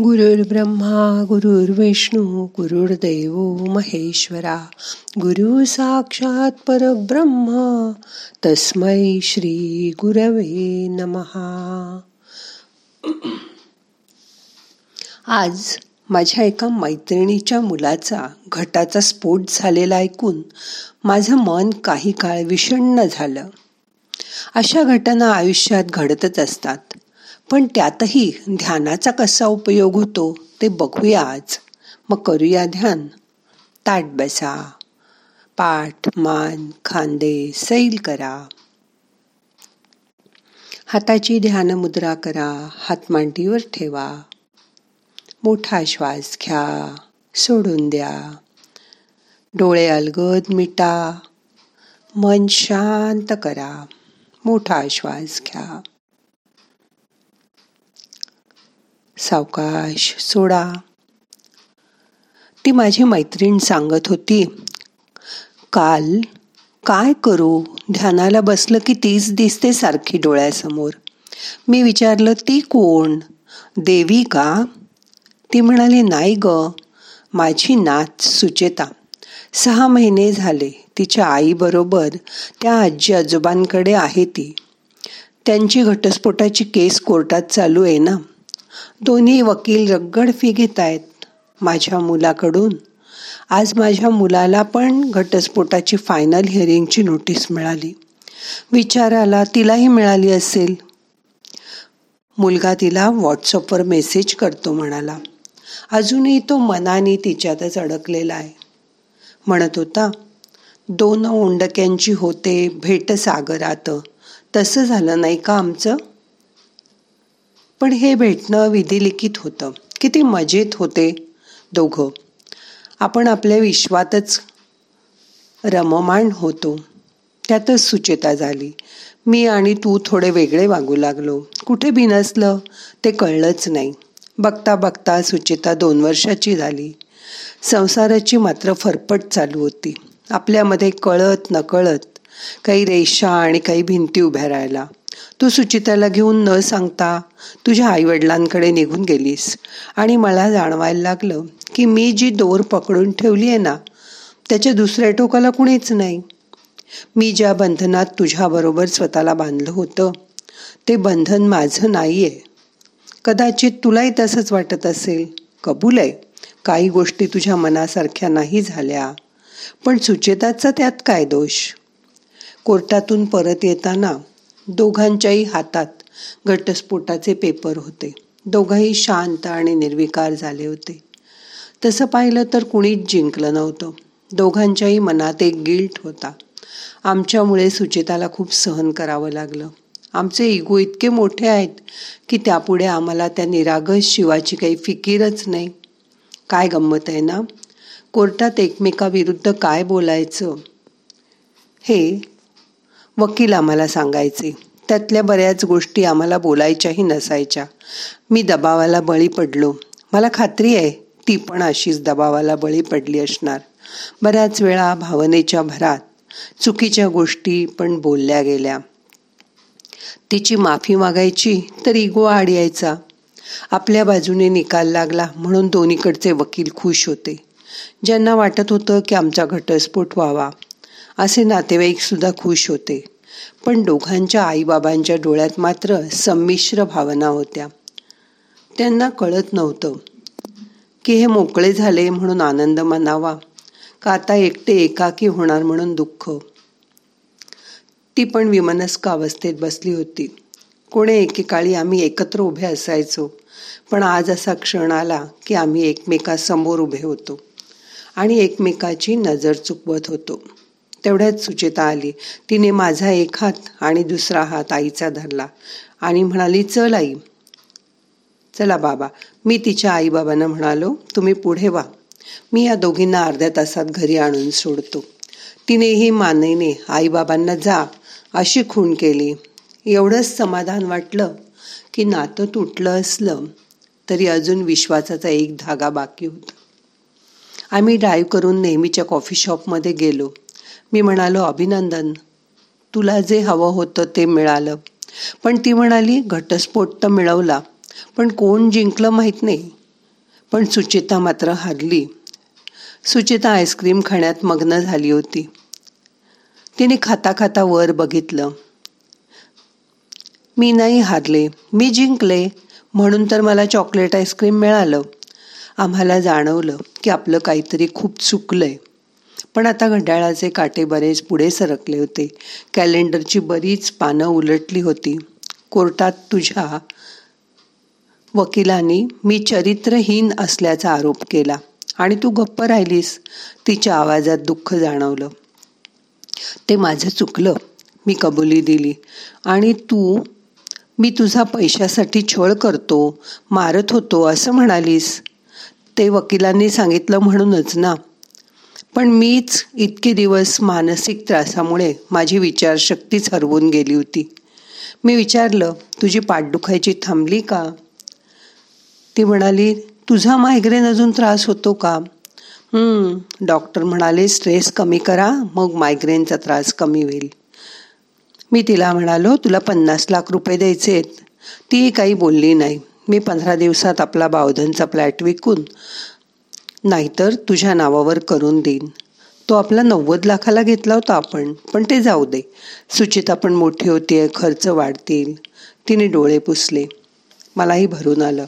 गुरुर्ब्रह्मा गुरुर्विष्णू गुरुर्देव महेश्वरा गुरु साक्षात परब्रह्म तस्मै श्री गुरवे नमहा आज माझ्या एका मैत्रिणीच्या मुलाचा घटाचा स्फोट झालेला ऐकून माझं मन काही काळ विषण्ण झालं. अशा घटना आयुष्यात घडतच असतात. पण त्यातही ध्यानाचा कसा उपयोग होतो ते बघूया आज. मग करूया ध्यान. ताट बसा. पाठ मान खांदे सैल करा. हाताची ध्यान मुद्रा करा. हात मांडीवर ठेवा. मोठा श्वास घ्या. सोडून द्या. डोळे अलगद मिटा. मन शांत करा. मोठा श्वास घ्या. सावकाश सोडा. ती माझी मैत्रीण सांगत होती काल काय करू? ध्यानाला बसलं की तीच दिसते सारखी डोळ्यासमोर. मी विचारलं ती कोण? देवी का? ती म्हणाली नाही ग माझी नाच सुचेता. सहा महिने झाले तिच्या आईबरोबर त्या आजी आजोबांकडे आहे ती. त्यांची घटस्फोटाची केस कोर्टात चालू आहे ना? दोन्ही वकील रगड फी घेत आहेत माझ्या मुलाकडून. आज माझ्या मुलाला पण घटस्फोटाची फायनल हिअरिंगची नोटीस मिळाली. विचाराला तिलाही मिळाली असेल. मुलगा तिला व्हॉट्सअपवर मेसेज करतो म्हणाला. अजूनही तो मनाने तिच्यातच अडकलेला आहे. म्हणत होता दोन ओंडक्यांची होते भेट सागरात. तसं झालं नाही का आमचं? पण हे भेटणं विधिलिखित होतं. किती मजेत होते दोघं. आपण आपल्या विश्वातच रममाण होतो. त्यातच सुचेता झाली. मी आणि तू थोडे वेगळे वागू लागलो. कुठे बिनसलं ते कळलंच नाही. बघता बघता सुचेता दोन वर्षाची झाली. संसाराची मात्र फरफट चालू होती. आपल्यामध्ये कळत नकळत काही रेषा आणि काही भिंती उभ्या राहिला तू सुचिताला घेऊन न सांगता तुझ्या आईवडिलांकडे निघून गेलीस. आणि मला जाणवायला लागलं की मी जी दोर पकडून ठेवली आहे ना त्याच्या दुसऱ्या टोकाला कुणीच नाही. मी ज्या बंधनात तुझ्याबरोबर स्वतःला बांधलं होतं ते बंधन माझं नाही आहे कदाचित तुलाही तसंच वाटत असेल. कबूल आहे काही गोष्टी तुझ्या मनासारख्या नाही झाल्या. पण सुचेताचा त्यात काय दोष? कोर्टातून परत येताना दोघांच्याही हातात घटस्फोटाचे पेपर होते. दोघंही शांत आणि निर्विकार झाले होते. तसं पाहिलं तर कुणीच जिंकलं नव्हतं. दोघांच्याही मनात एक गिल्ट होता. आमच्यामुळे सुचेताला खूप सहन करावं लागलं. आमचे इगो इतके मोठे आहेत की त्यापुढे आम्हाला त्या निरागस शिवाची काही फिकीरच नाही. काय गंमत आहे ना? कोर्टात एकमेकाविरुद्ध काय बोलायचं? हे वकील आम्हाला सांगायचे. त्यातल्या बऱ्याच गोष्टी आम्हाला बोलायच्याही नसायच्या. मी दबावाला बळी पडलो. मला खात्री आहे ती पण अशीच दबावाला बळी पडली असणार. बऱ्याच वेळा भावनेच्या भरात चुकीच्या गोष्टी पण बोलल्या गेल्या. तिची माफी मागायची तर इगो आड यायचा आपल्या बाजूने निकाल लागला म्हणून दोन्हीकडचे वकील खुश होते. ज्यांना वाटत होतं की आमचा घटस्फोट व्हावा. असे नातेवाईकसुद्धा खुश होते. पण दोघांच्या आईबाबांच्या डोळ्यात मात्र संमिश्र भावना होत्या. त्यांना कळत नव्हतं की हे मोकळे झाले म्हणून आनंद मानावा का आता एकटे एकाकी होणार म्हणून दुःख. ती पण विमनस्क अवस्थेत बसली होती. कोणे एकेकाळी आम्ही एकत्र उभे असायचो पण आज असा क्षण आला की आम्ही एकमेकासमोर उभे होतो आणि एकमेकाची नजर चुकवत होतो. तेवढ्यात सुचेता आली. तिने माझा एक हात आणि दुसरा हात आईचा धरला आणि म्हणाली चल आई. चला बाबा. मी तिच्या आईबाबांना म्हणालो तुम्ही पुढे वा. मी या दोघींना अर्ध्या तासात घरी आणून सोडतो. तिनेही मानेने आईबाबांना जा अशी खूण केली. एवढंच समाधान वाटलं की नातं तुटलं असलं तरी अजून विश्वासाचा एक धागा बाकी होता. आम्ही ड्राईव्ह करून नेहमीच्या कॉफी शॉपमध्ये गेलो. मी म्हणालो अभिनंदन. तुला जे हवं होतं ते मिळालं. पण ती म्हणाली घटस्फोट तर मिळवला पण कोण जिंकलं माहीत नाही. पण सुचिता मात्र हरली. सुचिता आईस्क्रीम खाण्यात मग्न झाली होती. तिने खाता खाता वर बघितलं. मी नाही हारले मी जिंकले म्हणून तर मला चॉकलेट आईस्क्रीम मिळालं. आम्हाला जाणवलं की आपलं काहीतरी खूप चुकलंय. पण आता घड्याळाचे काटे बरेच पुढे सरकले होते. कॅलेंडरची बरीच पानं उलटली होती. कोर्टात तुझ्या वकिलांनी मी चरित्रहीन असल्याचा आरोप केला. आणि तू गप्प राहिलीस. तिच्या आवाजात दुःख जाणवलं. ते माझं चुकलं. मी कबुली दिली. आणि तू मी तुझा पैशासाठी छळ करतो मारत होतो असं म्हणालीस. ते वकिलांनी सांगितलं म्हणूनच ना. पण मीच इतके दिवस मानसिक त्रासामुळे माझी विचारशक्तीच हरवून गेली होती. मी विचारलं तुझी पाठदुखायची थांबली का? ती म्हणाली तुझा मायग्रेन अजून त्रास होतो का? डॉक्टर म्हणाले स्ट्रेस कमी करा मग मायग्रेनचा त्रास कमी होईल. मी तिला म्हणालो तुला पन्नास लाख रुपये द्यायचे आहेत. ती काही बोलली नाही. मी पंधरा दिवसात आपला बावधनचा फ्लॅट विकून नाहीतर तुझ्या नावावर करून देईन. तो आपला नव्वद लाखाला घेतला होता आपण पण ते जाऊ दे. सुचिता पण मोठी होतीये खर्च वाढतील. तिने डोळे पुसले. मलाही भरून आलं.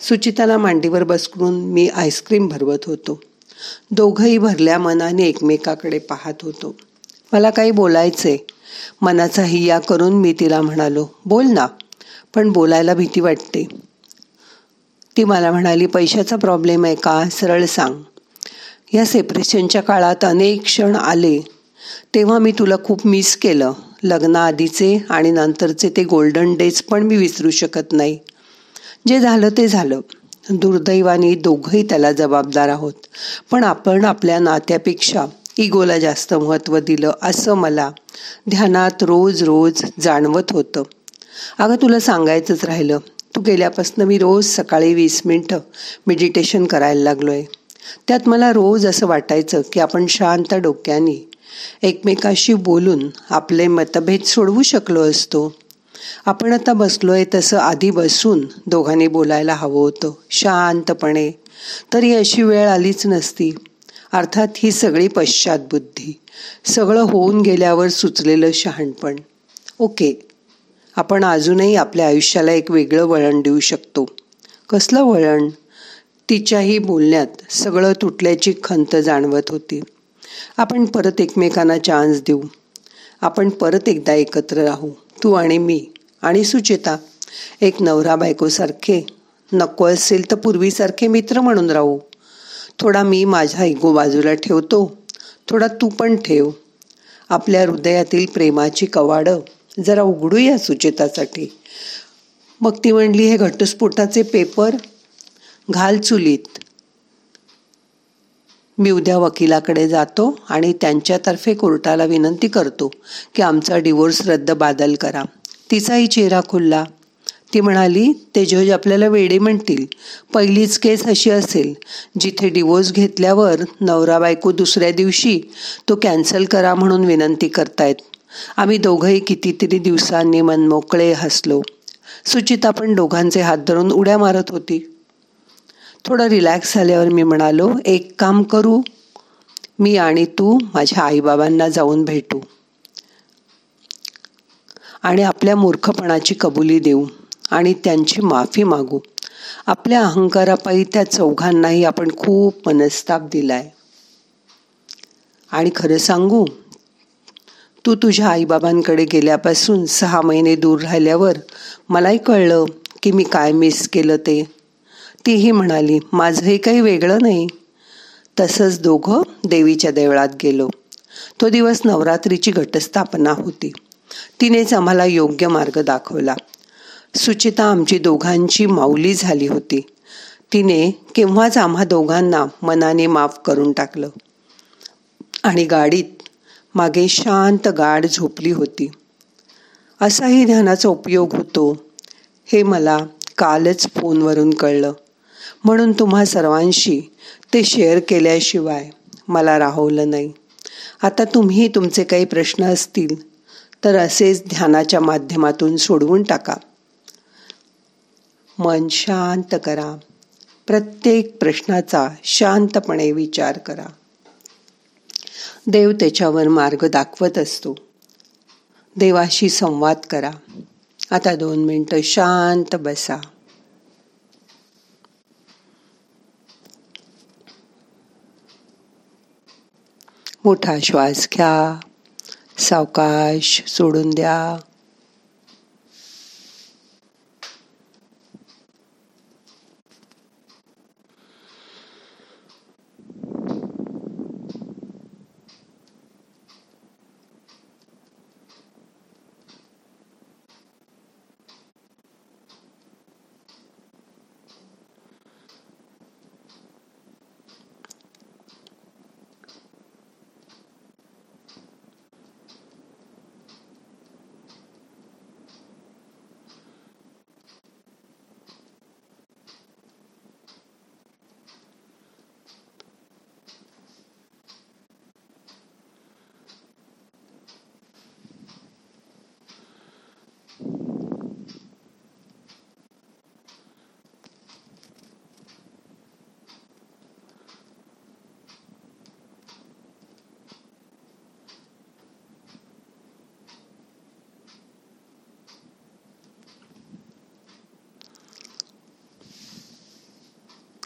सुचिताला मांडीवर बसकून मी आईस्क्रीम भरवत होतो. दोघंही भरल्या मनाने एकमेकाकडे पाहत होतो. मला काही बोलायचंय. मनाचा हिया करून मी तिला म्हणालो बोल ना. पण बोलायला भीती वाटते. ती मला म्हणाली पैशाचा प्रॉब्लेम आहे का? सरळ सांग. या सेपरेशनच्या काळात अनेक क्षण आले. तेव्हा मी तुला खूप मिस केलं. लग्नाआधीचे आणि नंतरचे ते गोल्डन डेज पण मी विसरू शकत नाही. जे झालं ते झालं. दुर्दैवाने दोघंही त्याला जबाबदार आहोत. पण आपण आपल्या नात्यापेक्षा इगोला जास्त महत्त्व दिलं असं मला ध्यानात रोज रोज जाणवत होतं. अगं तुला सांगायचंच राहिलं. तू गेल्यापासून मी रोज सकाळी वीस मिनटं मेडिटेशन करायला लागलो आहे त्यात मला रोज असं वाटायचं की आपण शांत डोक्याने एकमेकाशी बोलून आपले मतभेद सोडवू शकलो असतो. आपण आता बसलो आहे तसं आधी बसून दोघांनी बोलायला हवं होतं शांतपणे. तरी अशी वेळ आलीच नसती. अर्थात ही सगळी पश्चातबुद्धी सगळं होऊन गेल्यावर सुचलेलं शहाणपण. ओके. आपण अजूनही आपल्या आयुष्याला एक वेगळं वळण देऊ शकतो. कसलं वळण? तिच्याही बोलण्यात सगळं तुटल्याची खंत जाणवत होती. आपण परत एकमेकांना चान्स देऊ. आपण परत एकदा एकत्र राहू. तू आणि मी. आणि सुचेता एक नवरा बायकोसारखे नको असेल तर पूर्वीसारखे मित्र म्हणून राहू. थोडा मी माझा इगो बाजूला ठेवतो. थोडा तू पण ठेव. आपल्या हृदयातील प्रेमाची कवाडं जरा उघडूया सुचेतासाठी. मग ती म्हणली हे घटस्फोटाचे पेपर घाल चुलीत. मी उद्या वकिलाकडे जातो आणि त्यांच्यातर्फे कोर्टाला विनंती करतो की आमचा डिवोर्स रद्द बादल करा. तिचाही चेहरा खुलला. ती म्हणाली ते जज आपल्याला वेडे म्हणतील. पहिलीच केस अशी असेल जिथे डिवोर्स घेतल्यावर नवरा बायको दुसऱ्या दिवशी तो कॅन्सल करा म्हणून विनंती करतायत. आम्ही दोघंही कितीतरी दिवसांनी मनमोकळे हसलो. सुचिता पण दोघांचे हात धरून उड्या मारत होती. थोडं रिलॅक्स झाल्यावर मी म्हणालो एक काम करू. मी आणि तू माझ्या आईबाबांना जाऊन भेटू. आणि आपल्या मूर्खपणाची कबुली देऊ. आणि त्यांची माफी मागू. आपल्या अहंकारापायी त्या चौघांनाही आपण खूप मनस्ताप दिलाय. आणि खरं सांगू तू तुझ्या आईबाबांकडे गेल्यापासून सहा महिने दूर राहिल्यावर मलाही कळलं की मी काय मिस केलं ते. तीही म्हणाली माझंही काही वेगळं नाही. तसंच दोघं देवीच्या देवळात गेलो. तो दिवस नवरात्रीची घटस्थापना होती. तिनेच आम्हाला योग्य मार्ग दाखवला. सुचिता आमची दोघांची माऊली झाली होती. तिने केव्हाच आम्हा दोघांना मनाने माफ करून टाकलं. आणि गाडीत मागे शांत गाढ झोपली होती. असाही ध्यानाचा उपयोग होतो हे मला कालच फोनवरून कळलं. म्हणून तुम्हा सर्वांशी ते शेअर केल्याशिवाय मला राहवलं नाही. आता तुम्ही तुमचे काही प्रश्न असतील तर असेच ध्यानाच्या माध्यमातून सोडवून टाका. मन शांत करा. प्रत्येक प्रश्नाचा शांतपणे विचार करा. देव त्याच्यावर मार्ग दाखवत असतो. देवाशी संवाद करा. आता दोन मिनटं शांत बसा. मोठा श्वास घ्या. सावकाश सोडून द्या.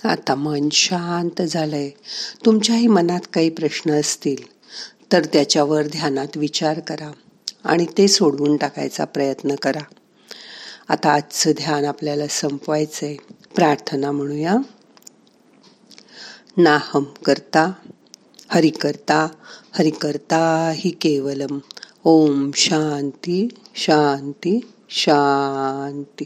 आता मन शांत झालंय. तुमच्याही मनात काही प्रश्न असतील तर त्याच्यावर ध्यानात विचार करा आणि ते सोडवून टाकायचा प्रयत्न करा. आता आजचं ध्यान आपल्याला संपवायचंय. प्रार्थना म्हणूया. नाहम करता हरि करता हरि करता हि केवलम. ओम शांती शांती शांती.